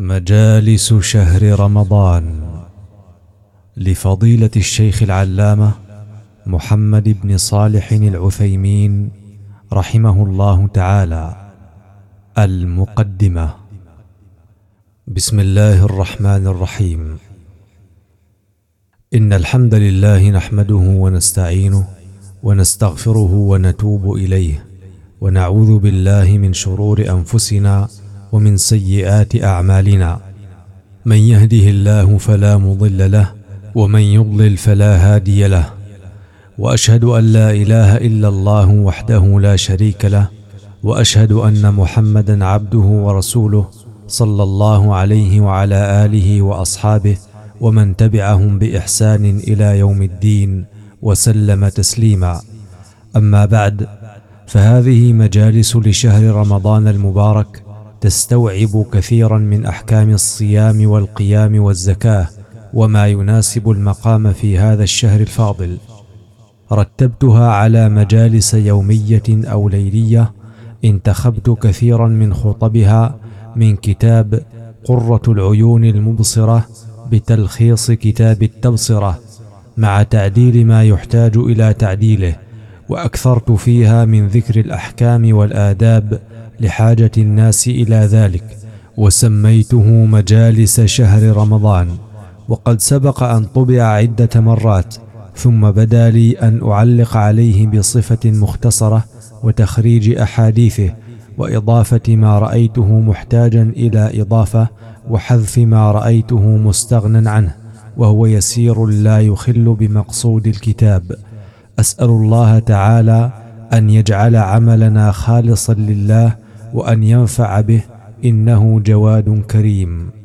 مجالس شهر رمضان لفضيلة الشيخ العلامة محمد بن صالح العثيمين رحمه الله تعالى المقدمة. بسم الله الرحمن الرحيم. إن الحمد لله نحمده ونستعينه ونستغفره ونتوب إليه ونعوذ بالله من شرور أنفسنا ومن سيئات أعمالنا. من يهده الله فلا مضل له ومن يضلل فلا هادي له. وأشهد أن لا إله إلا الله وحده لا شريك له وأشهد أن محمدا عبده ورسوله صلى الله عليه وعلى آله وأصحابه ومن تبعهم بإحسان إلى يوم الدين وسلم تسليما. أما بعد فهذه مجالس لشهر رمضان المبارك تستوعب كثيرا من أحكام الصيام والقيام والزكاة وما يناسب المقام في هذا الشهر الفاضل. رتبتها على مجالس يومية أو ليلية انتخبت كثيرا من خطبها من كتاب قرة العيون المبصرة بتلخيص كتاب التبصرة مع تعديل ما يحتاج إلى تعديله وأكثرت فيها من ذكر الأحكام والآداب لحاجة الناس إلى ذلك وسميته مجالس شهر رمضان. وقد سبق أن طبع عدة مرات ثم بدا لي أن أعلق عليه بصفة مختصرة وتخريج أحاديثه وإضافة ما رأيته محتاجا إلى إضافة وحذف ما رأيته مستغنى عنه وهو يسير لا يخل بمقصود الكتاب. أسأل الله تعالى أن يجعل عملنا خالصا لله وأن ينفع به إنه جواد كريم.